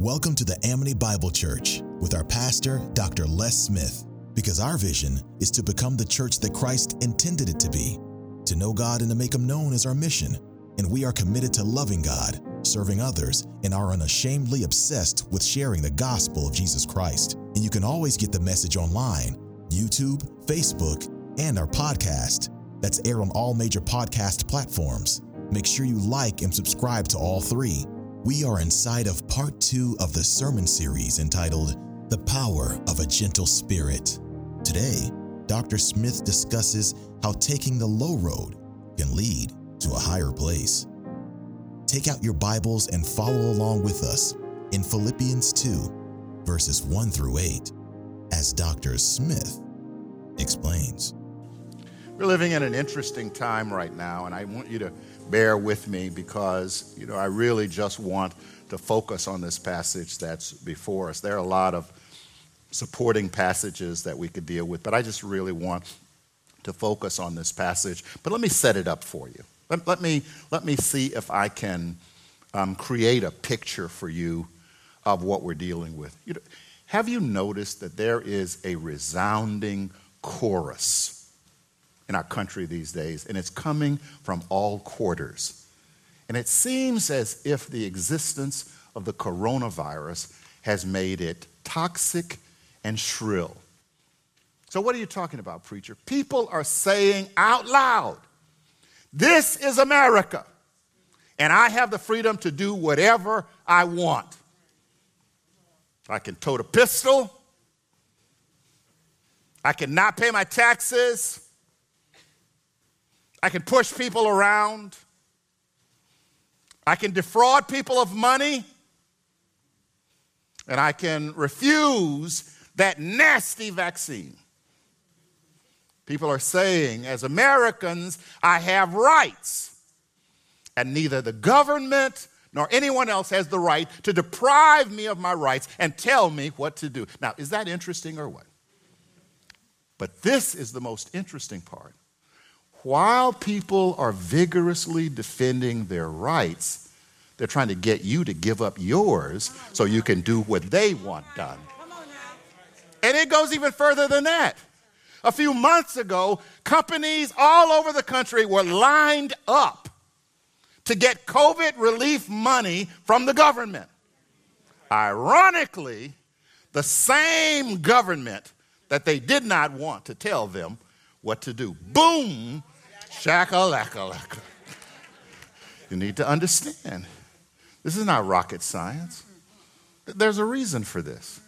Welcome to the Amity Bible Church with our pastor, Dr. Les Smith, because our vision is to become the church that Christ intended it to be. To know God and to make Him known is our mission, and we are committed to loving God, serving others, and are unashamedly obsessed with sharing the gospel of Jesus Christ. And you can always get the message online YouTube, Facebook, and our podcast. That's aired on all major podcast platforms. Make sure you like and subscribe to all three. We are inside of part two of the sermon series entitled The Power of a Gentle Spirit. Today, Dr. Smith discusses how taking the low road can lead to a higher place. Take out your Bibles and follow along with us in Philippians 2, verses 1 through 8, as Dr. Smith explains. We're living in an interesting time right now, and I want you to bear with me because, you know, I really just want to focus on this passage that's before us. There are a lot of supporting passages that we could deal with, but I just really want to focus on this passage. But let me set it up for you. Let, let me, let me see if I can um, create a picture for you of what we're dealing with. You know, have you noticed that there is a resounding chorus? In our country these days, and it's coming from all quarters. And it seems as if the existence of the coronavirus has made it toxic and shrill. So, what are you talking about, preacher? People are saying out loud, This is America, and I have the freedom to do whatever I want. I can tote a pistol, I can not pay my taxes. I can push people around. I can defraud people of money. And I can refuse that nasty vaccine. People are saying, as Americans, I have rights. And neither the government nor anyone else has the right to deprive me of my rights and tell me what to do. Now, is that interesting or what? But this is the most interesting part while people are vigorously defending their rights, they're trying to get you to give up yours so you can do what they want done. And it goes even further than that. A few months ago, companies all over the country were lined up to get COVID relief money from the government. Ironically, the same government that they did not want to tell them what to do. Boom, Shakalaka. You need to understand. This is not rocket science. There's a reason for this.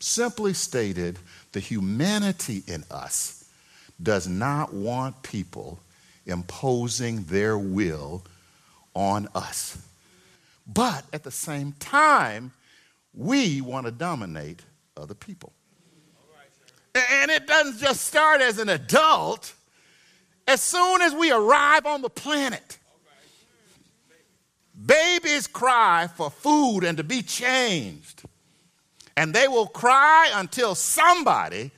Simply stated, the humanity in us does not want people imposing their will on us. But at the same time, we want to dominate other people. And it doesn't just start as an adult as soon as we arrive on the planet, babies cry for food and to be changed. And they will cry until somebody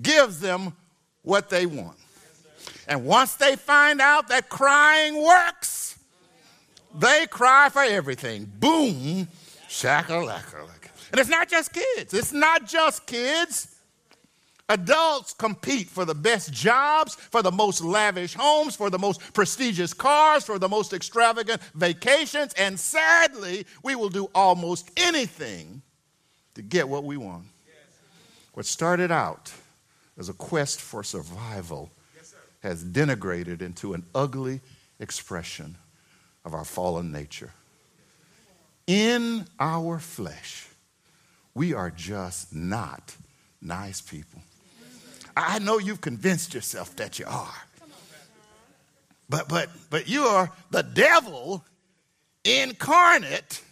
gives them what they want. And once they find out that crying works, they cry for everything. Boom, shakalaka. And it's not just kids. It's not just kids. Adults compete for the best jobs, for the most lavish homes, for the most prestigious cars, for the most extravagant vacations, and sadly, we will do almost anything to get what we want. What started out as a quest for survival has denigrated into an ugly expression of our fallen nature. In our flesh, we are just not nice people. I know you've convinced yourself that you are. But, but, but you are the devil incarnate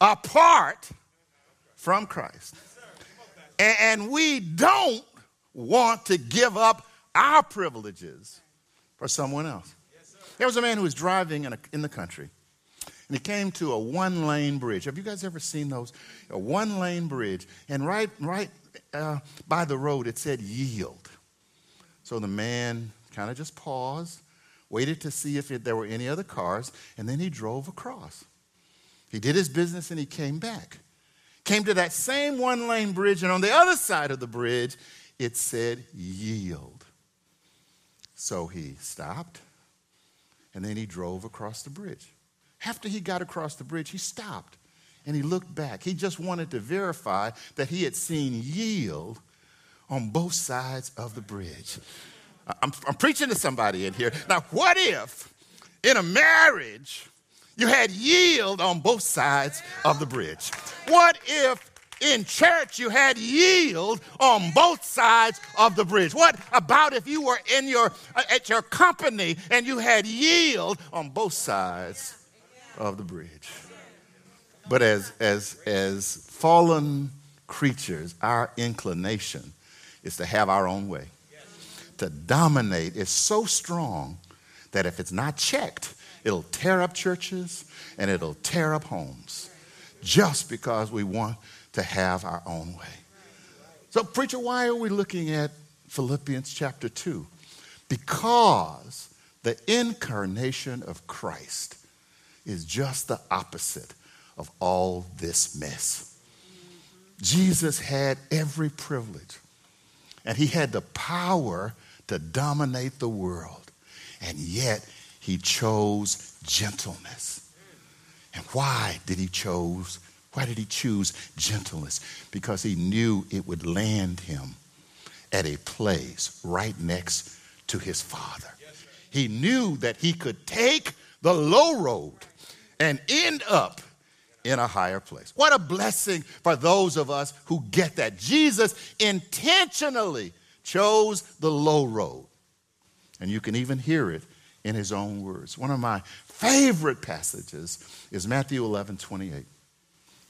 apart from Christ. And, we don't want to give up our privileges for someone else. There was a man who was driving in, a, in the country, and he came to a one lane bridge. Have you guys ever seen those? A one lane bridge. And right, right uh, by the road, it said yield. So the man kind of just paused, waited to see if it, there were any other cars, and then he drove across. He did his business and he came back. came to that same one lane bridge, and on the other side of the bridge, it said yield. So he stopped and then he drove across the bridge. After he got across the bridge, he stopped and he looked back. He just wanted to verify that he had seen yield on both sides of the bridge. I'm, I'm preaching to somebody in here. Now, what if in a marriage you had yield on both sides of the bridge? What if in church you had yield on both sides of the bridge what about if you were in your uh, at your company and you had yield on both sides of the bridge but as as as fallen creatures our inclination is to have our own way to dominate is so strong that if it's not checked it'll tear up churches and it'll tear up homes just because we want to have our own way. So, preacher, why are we looking at Philippians chapter 2? Because the incarnation of Christ is just the opposite of all this mess. Jesus had every privilege, and he had the power to dominate the world, and yet he chose gentleness. And why did he chose why did he choose gentleness? Because he knew it would land him at a place right next to his father. He knew that he could take the low road and end up in a higher place. What a blessing for those of us who get that. Jesus intentionally chose the low road. And you can even hear it in his own words. One of my favorite passages is Matthew 11 28.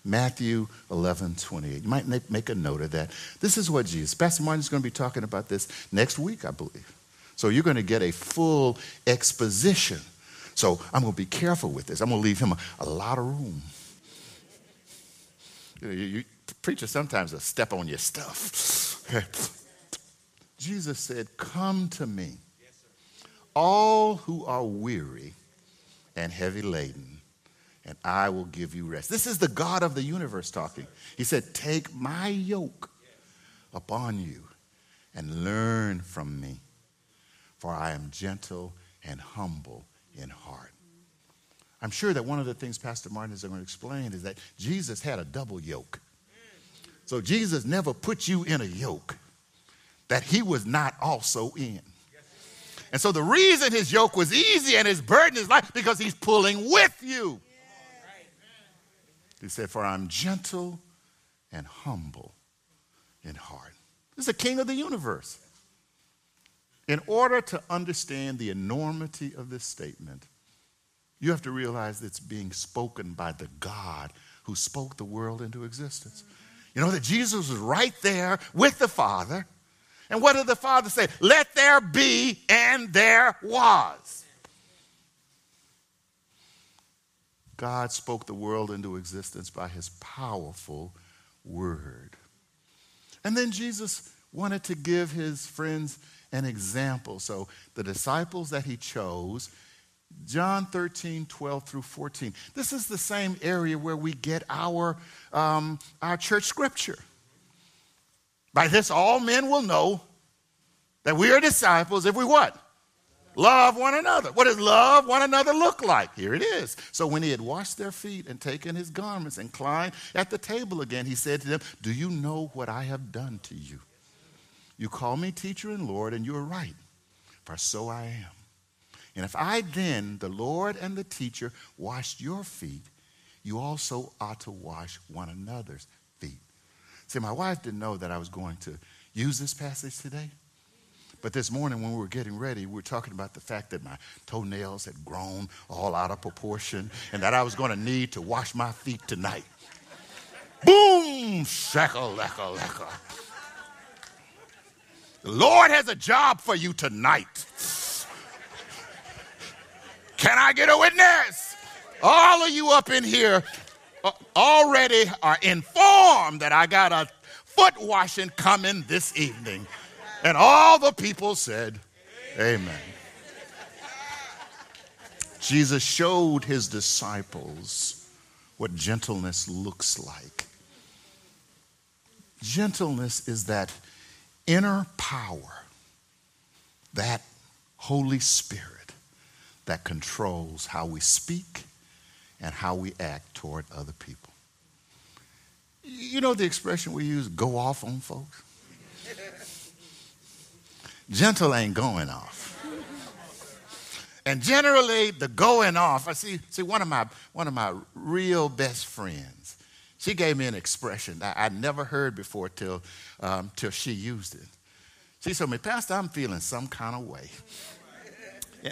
Matthew 11, 28. You might make a note of that. This is what Jesus, Pastor Martin is going to be talking about this next week, I believe. So you're going to get a full exposition. So I'm going to be careful with this. I'm going to leave him a, a lot of room. You, know, you, you preachers sometimes will step on your stuff. Jesus said, Come to me, all who are weary and heavy laden and I will give you rest. This is the God of the universe talking. He said, Take my yoke upon you and learn from me, for I am gentle and humble in heart. I'm sure that one of the things Pastor Martin is going to explain is that Jesus had a double yoke. So Jesus never put you in a yoke that he was not also in. And so the reason his yoke was easy and his burden is light because he's pulling with you. He said, For I'm gentle and humble in heart. This is the king of the universe. In order to understand the enormity of this statement, you have to realize it's being spoken by the God who spoke the world into existence. You know that Jesus was right there with the Father. And what did the Father say? Let there be, and there was. God spoke the world into existence by his powerful word. And then Jesus wanted to give his friends an example. So the disciples that he chose, John 13, 12 through 14. This is the same area where we get our, um, our church scripture. By this, all men will know that we are disciples if we what? Love one another. What does love one another look like? Here it is. So when he had washed their feet and taken his garments and climbed at the table again, he said to them, Do you know what I have done to you? You call me teacher and Lord, and you are right, for so I am. And if I then, the Lord and the teacher, washed your feet, you also ought to wash one another's feet. See, my wife didn't know that I was going to use this passage today. But this morning, when we were getting ready, we were talking about the fact that my toenails had grown all out of proportion and that I was going to need to wash my feet tonight. Boom! Shaka, leka, leka. The Lord has a job for you tonight. Can I get a witness? All of you up in here uh, already are informed that I got a foot washing coming this evening. And all the people said, Amen. Jesus showed his disciples what gentleness looks like. Gentleness is that inner power, that Holy Spirit that controls how we speak and how we act toward other people. You know the expression we use, go off on folks? Gentle ain't going off. And generally, the going off, I see, see one of my one of my real best friends, she gave me an expression that I'd never heard before till, um, till she used it. She told me, Pastor, I'm feeling some kind of way.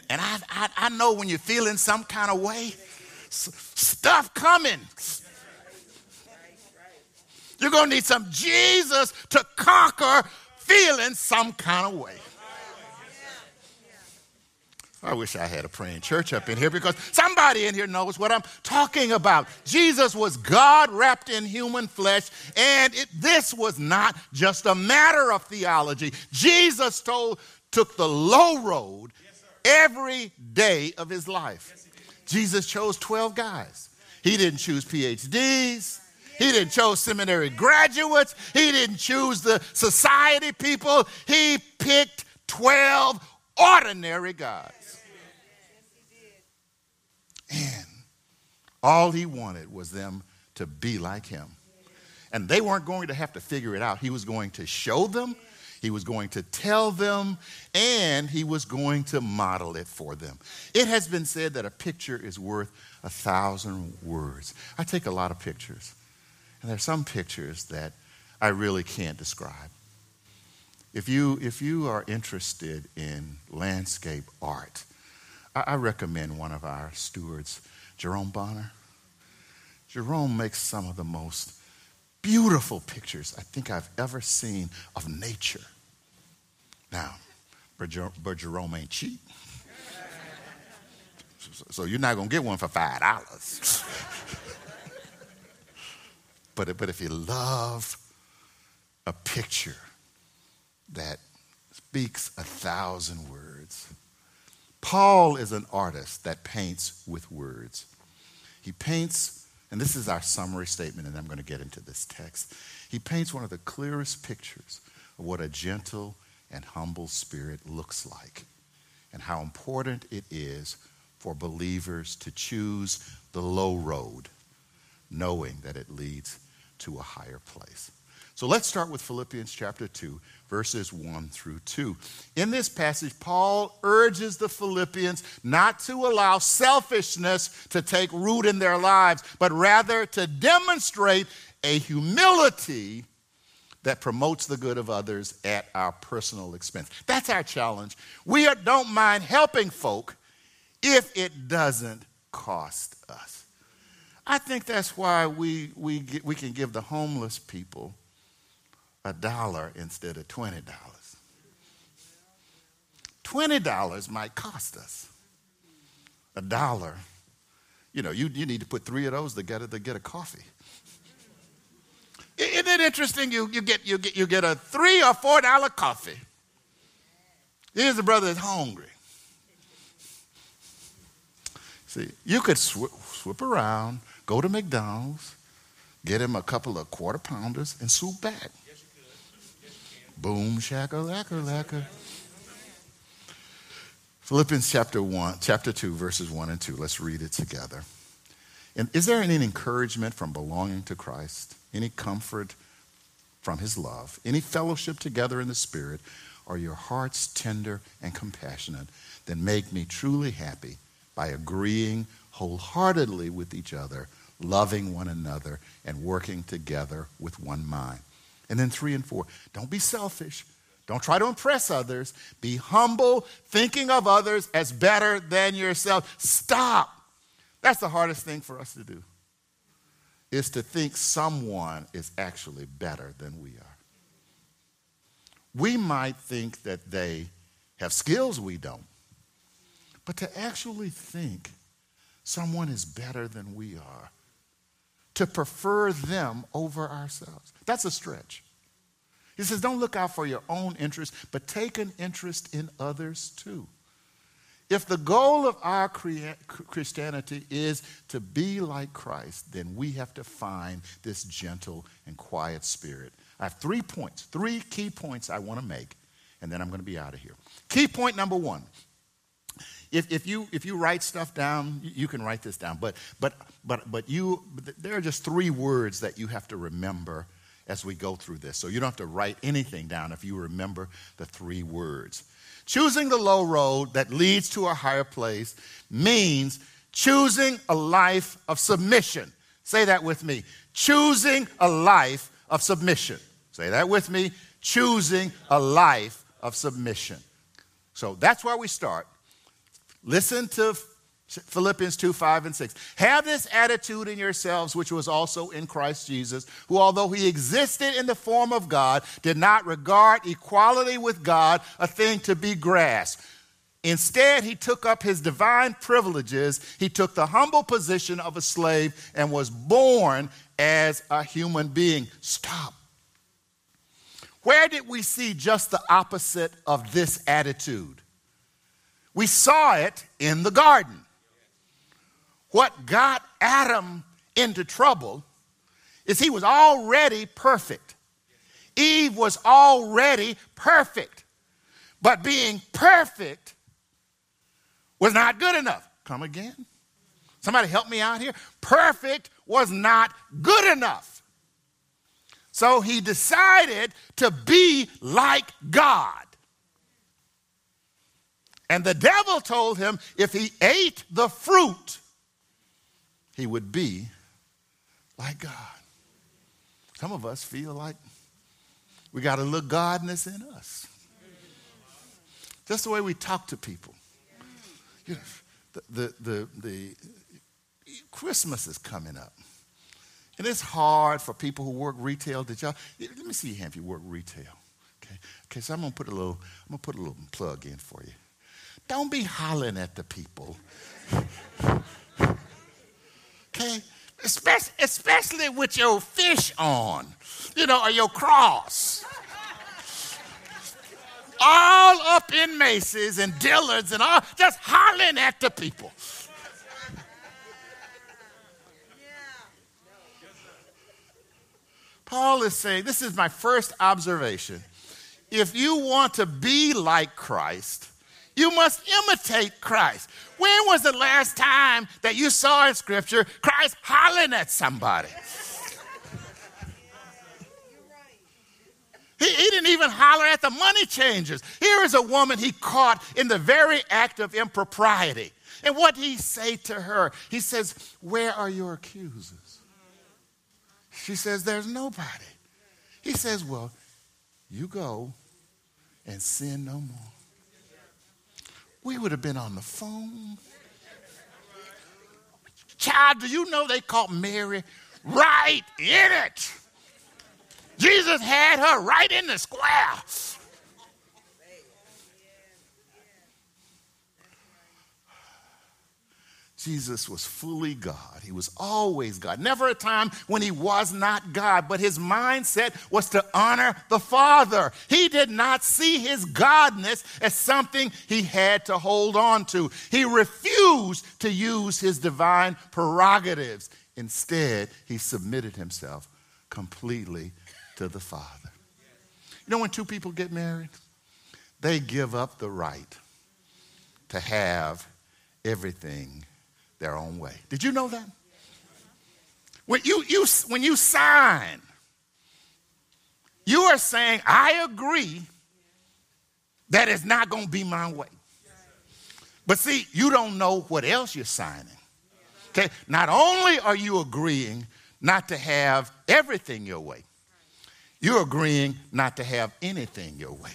And I, I, I know when you're feeling some kind of way, stuff coming. You're going to need some Jesus to conquer feeling some kind of way. I wish I had a praying church up in here because somebody in here knows what I'm talking about. Jesus was God wrapped in human flesh, and it, this was not just a matter of theology. Jesus told, took the low road every day of his life. Jesus chose 12 guys. He didn't choose PhDs. He didn't choose seminary graduates. He didn't choose the society people. He picked 12 ordinary guys. And all he wanted was them to be like him. And they weren't going to have to figure it out. He was going to show them, he was going to tell them, and he was going to model it for them. It has been said that a picture is worth a thousand words. I take a lot of pictures, and there are some pictures that I really can't describe. If you, if you are interested in landscape art, I, I recommend one of our stewards, Jerome Bonner. Jerome makes some of the most beautiful pictures I think I've ever seen of nature. Now, Jerome ain't cheap. So you're not going to get one for $5. but, but if you love a picture that speaks a thousand words, Paul is an artist that paints with words. He paints, and this is our summary statement, and I'm going to get into this text. He paints one of the clearest pictures of what a gentle and humble spirit looks like, and how important it is for believers to choose the low road, knowing that it leads to a higher place. So let's start with Philippians chapter 2, verses 1 through 2. In this passage, Paul urges the Philippians not to allow selfishness to take root in their lives, but rather to demonstrate a humility that promotes the good of others at our personal expense. That's our challenge. We don't mind helping folk if it doesn't cost us. I think that's why we, we, get, we can give the homeless people a dollar instead of $20. $20 might cost us. A dollar. You know, you, you need to put three of those together to get a coffee. Isn't it interesting? You, you, get, you, get, you get a three or four dollar coffee. Here's a brother that's hungry. See, you could sw- swoop around, go to McDonald's, get him a couple of quarter pounders, and swoop back. Boom, shaka, lacquer, lacquer. Philippians chapter 1, chapter 2, verses 1 and 2. Let's read it together. And is there any encouragement from belonging to Christ? Any comfort from his love? Any fellowship together in the Spirit? Are your hearts tender and compassionate? Then make me truly happy by agreeing wholeheartedly with each other, loving one another, and working together with one mind. And then three and four don't be selfish. Don't try to impress others. Be humble, thinking of others as better than yourself. Stop. That's the hardest thing for us to do, is to think someone is actually better than we are. We might think that they have skills we don't, but to actually think someone is better than we are to prefer them over ourselves. That's a stretch. He says, don't look out for your own interest, but take an interest in others too. If the goal of our Christianity is to be like Christ, then we have to find this gentle and quiet spirit. I have three points, three key points I want to make, and then I'm going to be out of here. Key point number one. If, if, you, if you write stuff down, you can write this down. But, but, but, but you, there are just three words that you have to remember as we go through this. So you don't have to write anything down if you remember the three words. Choosing the low road that leads to a higher place means choosing a life of submission. Say that with me. Choosing a life of submission. Say that with me. Choosing a life of submission. So that's where we start. Listen to Philippians 2 5 and 6. Have this attitude in yourselves, which was also in Christ Jesus, who, although he existed in the form of God, did not regard equality with God a thing to be grasped. Instead, he took up his divine privileges. He took the humble position of a slave and was born as a human being. Stop. Where did we see just the opposite of this attitude? We saw it in the garden. What got Adam into trouble is he was already perfect. Eve was already perfect. But being perfect was not good enough. Come again? Somebody help me out here. Perfect was not good enough. So he decided to be like God. And the devil told him if he ate the fruit, he would be like God. Some of us feel like we got a little godness in us. Just the way we talk to people. You know, the, the, the, the Christmas is coming up. And it's hard for people who work retail. Did y'all? Let me see your hand if you work retail. Okay. Okay. So I'm gonna put a little. I'm gonna put a little plug in for you. Don't be hollering at the people. Okay? Especially, especially with your fish on, you know, or your cross. all up in Macy's and Dillard's and all, just hollering at the people. Paul is saying, this is my first observation. If you want to be like Christ, you must imitate Christ. When was the last time that you saw in Scripture Christ hollering at somebody? He, he, didn't even holler at the money changers. Here is a woman he caught in the very act of impropriety. And what did he say to her? He says, Where are your accusers? She says, There's nobody. He says, Well, you go and sin no more we would have been on the phone. Child, do you know they caught Mary right in it? Jesus had her right in the square. Jesus was fully God. He was always God. Never a time when he was not God, but his mindset was to honor the Father. He did not see his godness as something he had to hold on to. He refused to use his divine prerogatives. Instead, he submitted himself completely to the Father. You know, when two people get married, they give up the right to have everything their own way. Did you know that? When you, you, when you sign, you are saying, I agree that it's not going to be my way. But see, you don't know what else you're signing. Okay? Not only are you agreeing not to have everything your way, you're agreeing not to have anything your way.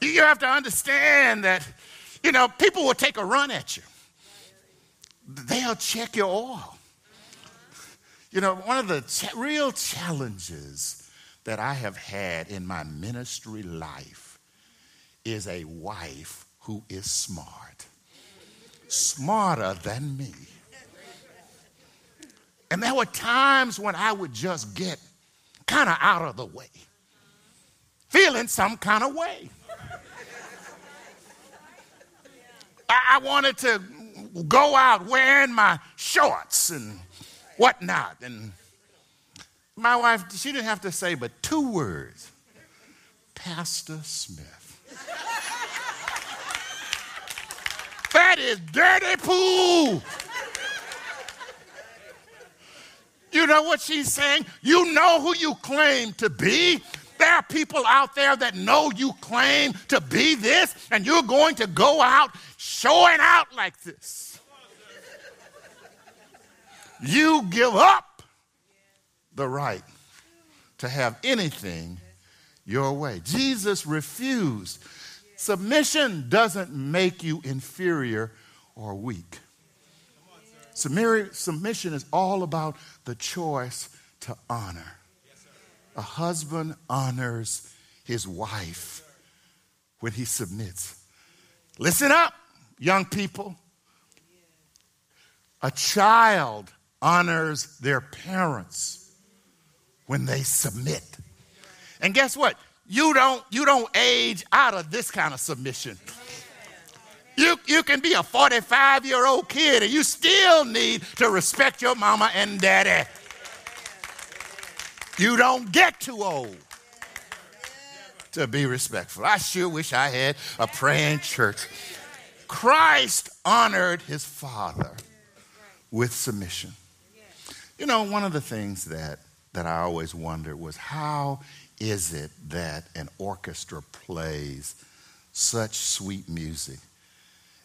you have to understand that you know, people will take a run at you. They'll check your oil. You know, one of the ch- real challenges that I have had in my ministry life is a wife who is smart, smarter than me. And there were times when I would just get kind of out of the way, feeling some kind of way. I, I wanted to go out wearing my shorts and whatnot. And my wife, she didn't have to say but two words Pastor Smith. that is dirty pool. You know what she's saying? You know who you claim to be. There are people out there that know you claim to be this, and you're going to go out showing out like this. You give up the right to have anything your way. Jesus refused. Submission doesn't make you inferior or weak. Submission is all about the choice to honor. A husband honors his wife when he submits. Listen up, young people. A child honors their parents when they submit. And guess what? You don't, you don't age out of this kind of submission. You, you can be a 45 year old kid and you still need to respect your mama and daddy. You don't get too old to be respectful. I sure wish I had a praying church. Christ honored his father with submission. You know, one of the things that, that I always wondered was how is it that an orchestra plays such sweet music?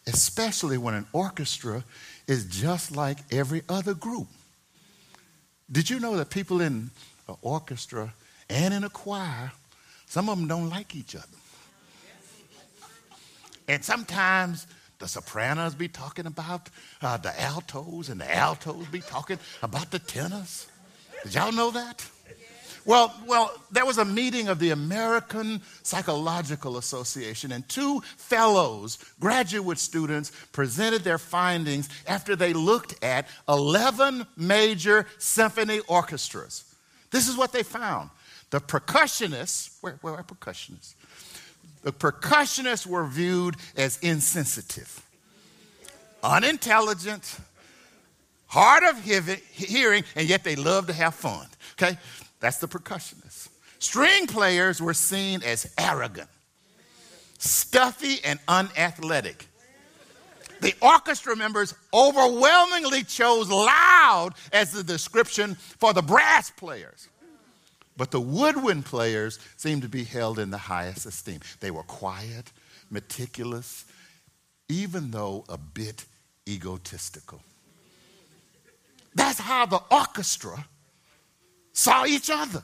especially when an orchestra is just like every other group. Did you know that people in an orchestra and in a choir, some of them don't like each other? And sometimes the sopranos be talking about uh, the altos, and the altos be talking about the tenors. Did y'all know that? Well, well, there was a meeting of the American Psychological Association, and two fellows, graduate students, presented their findings after they looked at 11 major symphony orchestras. This is what they found. The percussionists, where, where are percussionists? The percussionists were viewed as insensitive, unintelligent, hard of hearing, and yet they love to have fun. Okay? That's the percussionists. String players were seen as arrogant, stuffy, and unathletic. The orchestra members overwhelmingly chose loud as the description for the brass players. But the woodwind players seemed to be held in the highest esteem. They were quiet, meticulous, even though a bit egotistical. That's how the orchestra saw each other.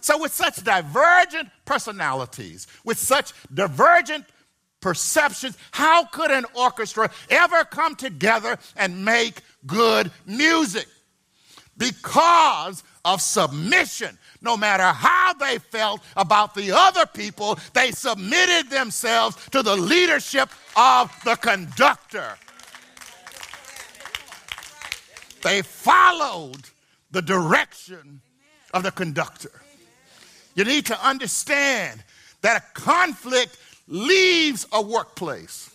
So, with such divergent personalities, with such divergent perceptions, how could an orchestra ever come together and make good music? Because of submission. No matter how they felt about the other people, they submitted themselves to the leadership of the conductor. They followed the direction of the conductor. You need to understand that a conflict leaves a workplace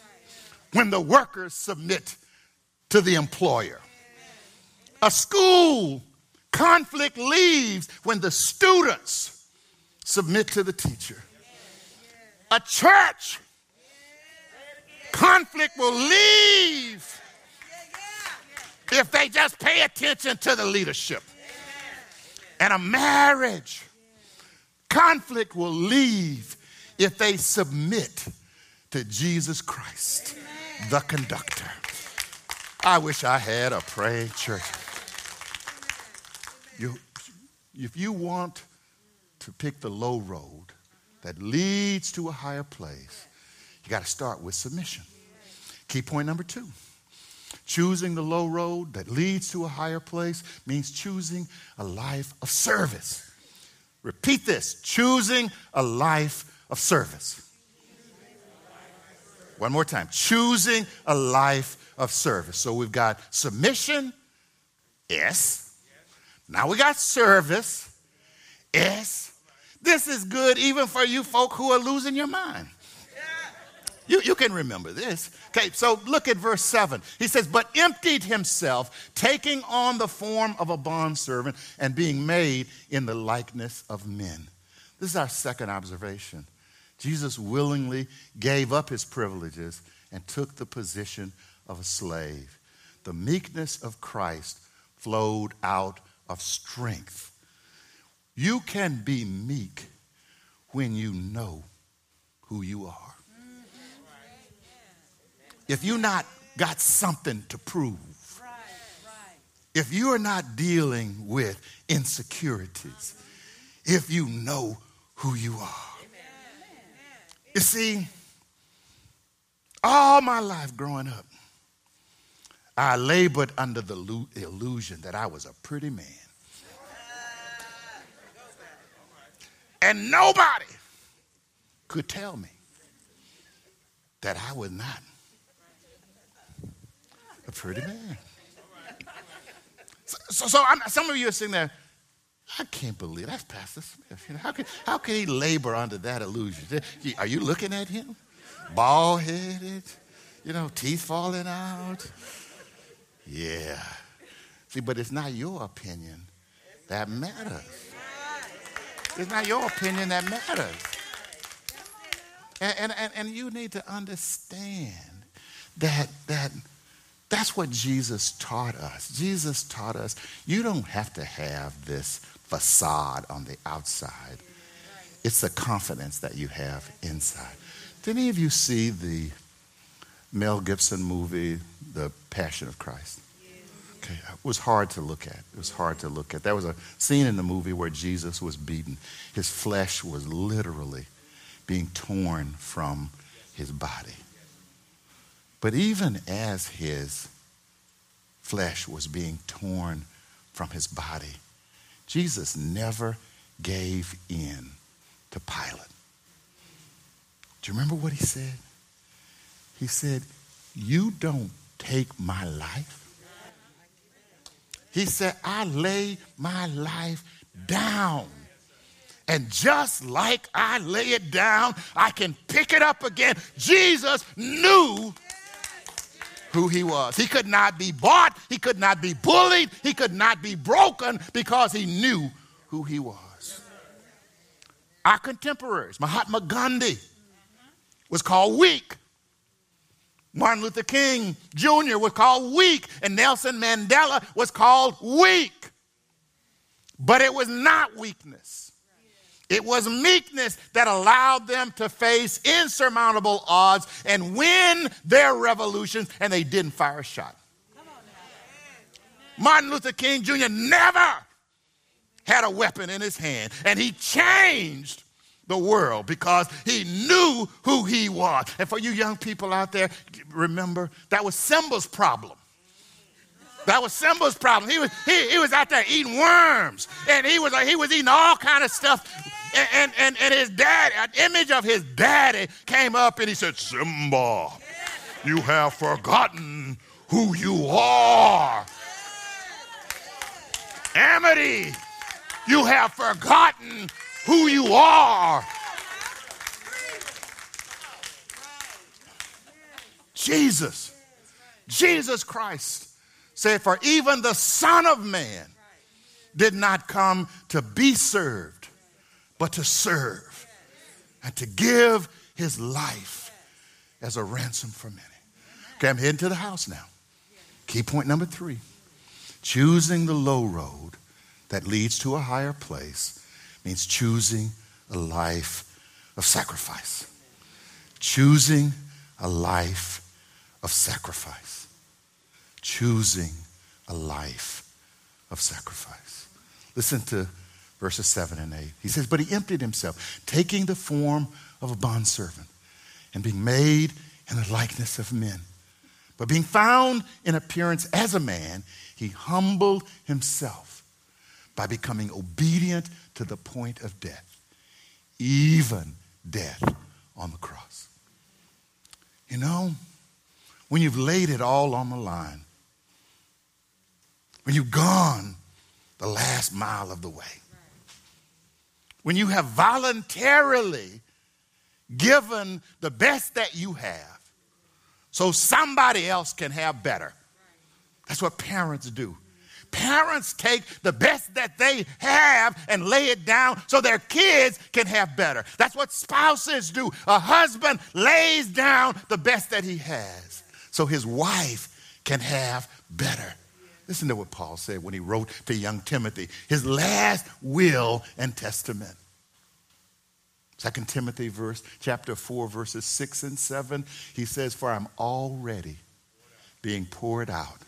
when the workers submit to the employer. A school conflict leaves when the students submit to the teacher. A church conflict will leave if they just pay attention to the leadership. And a marriage conflict will leave if they submit to Jesus Christ, the conductor. I wish I had a praying church. You, if you want to pick the low road that leads to a higher place, you got to start with submission. Key point number two Choosing the low road that leads to a higher place means choosing a life of service. Repeat this choosing a life of service. One more time choosing a life of service. So we've got submission, yes. Now we got service, yes. This is good even for you folk who are losing your mind. You, you can remember this. Okay, so look at verse 7. He says, But emptied himself, taking on the form of a bondservant and being made in the likeness of men. This is our second observation. Jesus willingly gave up his privileges and took the position of a slave. The meekness of Christ flowed out of strength. You can be meek when you know who you are. If you not got something to prove, if you are not dealing with insecurities, if you know who you are. You see, all my life growing up, I labored under the illusion that I was a pretty man. And nobody could tell me that I was not a pretty man. So, so, so some of you are sitting there, I can't believe that's Pastor Smith. You know, how, can, how can he labor under that illusion? Are you looking at him? Bald headed, you know, teeth falling out. Yeah. See, but it's not your opinion that matters. It's not your opinion that matters. And, and, and, you need to understand that, that that's what Jesus taught us. Jesus taught us you don't have to have this facade on the outside, it's the confidence that you have inside. Did any of you see the Mel Gibson movie, The Passion of Christ? Okay, it was hard to look at. It was hard to look at. There was a scene in the movie where Jesus was beaten. His flesh was literally being torn from his body. But even as his flesh was being torn from his body, Jesus never gave in to Pilate. Do you remember what he said? He said, You don't take my life. He said, I lay my life down. And just like I lay it down, I can pick it up again. Jesus knew who he was. He could not be bought, he could not be bullied, he could not be broken because he knew who he was. Our contemporaries, Mahatma Gandhi, was called weak. Martin Luther King Jr. was called weak, and Nelson Mandela was called weak. But it was not weakness. It was meekness that allowed them to face insurmountable odds and win their revolutions, and they didn't fire a shot. Martin Luther King Jr. never had a weapon in his hand, and he changed the world because he knew who he was. And for you young people out there, remember that was Simba's problem. That was Simba's problem. He was, he, he was out there eating worms, and he was, he was eating all kind of stuff and, and, and his dad, an image of his daddy came up and he said, Simba, you have forgotten who you are. Amity, you have forgotten who you are. Jesus, Jesus Christ said, For even the Son of Man did not come to be served but to serve and to give his life as a ransom for many. Okay, I'm heading to the house now. Key point number three choosing the low road that leads to a higher place means choosing a life of sacrifice. Choosing a life of sacrifice. Choosing a life of sacrifice. Listen to verses 7 and 8. He says, But he emptied himself, taking the form of a bondservant and being made in the likeness of men. But being found in appearance as a man, he humbled himself by becoming obedient to the point of death, even death on the cross. You know, when you've laid it all on the line, when you've gone the last mile of the way, when you have voluntarily given the best that you have so somebody else can have better. That's what parents do. Parents take the best that they have and lay it down so their kids can have better. That's what spouses do. A husband lays down the best that he has so his wife can have better. Listen to what Paul said when he wrote to young Timothy, his last will and testament. Second Timothy verse chapter 4 verses 6 and 7 he says for I'm already being poured out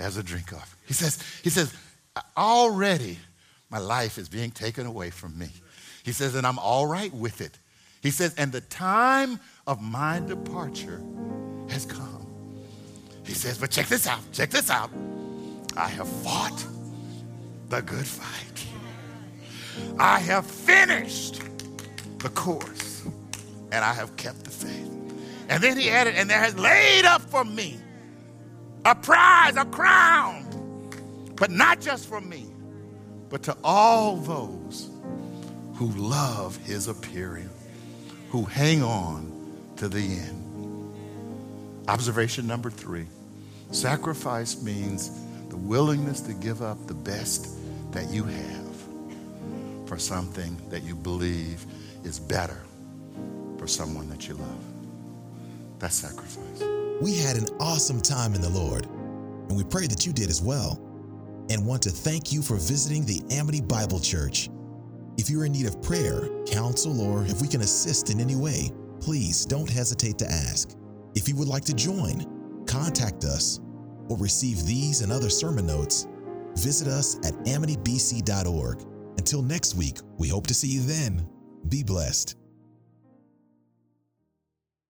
as a drink offering. He says, he says, already my life is being taken away from me. He says, and I'm all right with it. He says, and the time of my departure has come. He says, but check this out, check this out. I have fought the good fight. I have finished the course, and I have kept the faith. And then he added, and there has laid up for me a prize, a crown, but not just for me, but to all those who love his appearing, who hang on to the end. Observation number three sacrifice means the willingness to give up the best that you have for something that you believe is better for someone that you love. That's sacrifice. We had an awesome time in the Lord, and we pray that you did as well, and want to thank you for visiting the Amity Bible Church. If you're in need of prayer, counsel, or if we can assist in any way, please don't hesitate to ask. If you would like to join, contact us, or receive these and other sermon notes, visit us at amitybc.org. Until next week, we hope to see you then. Be blessed.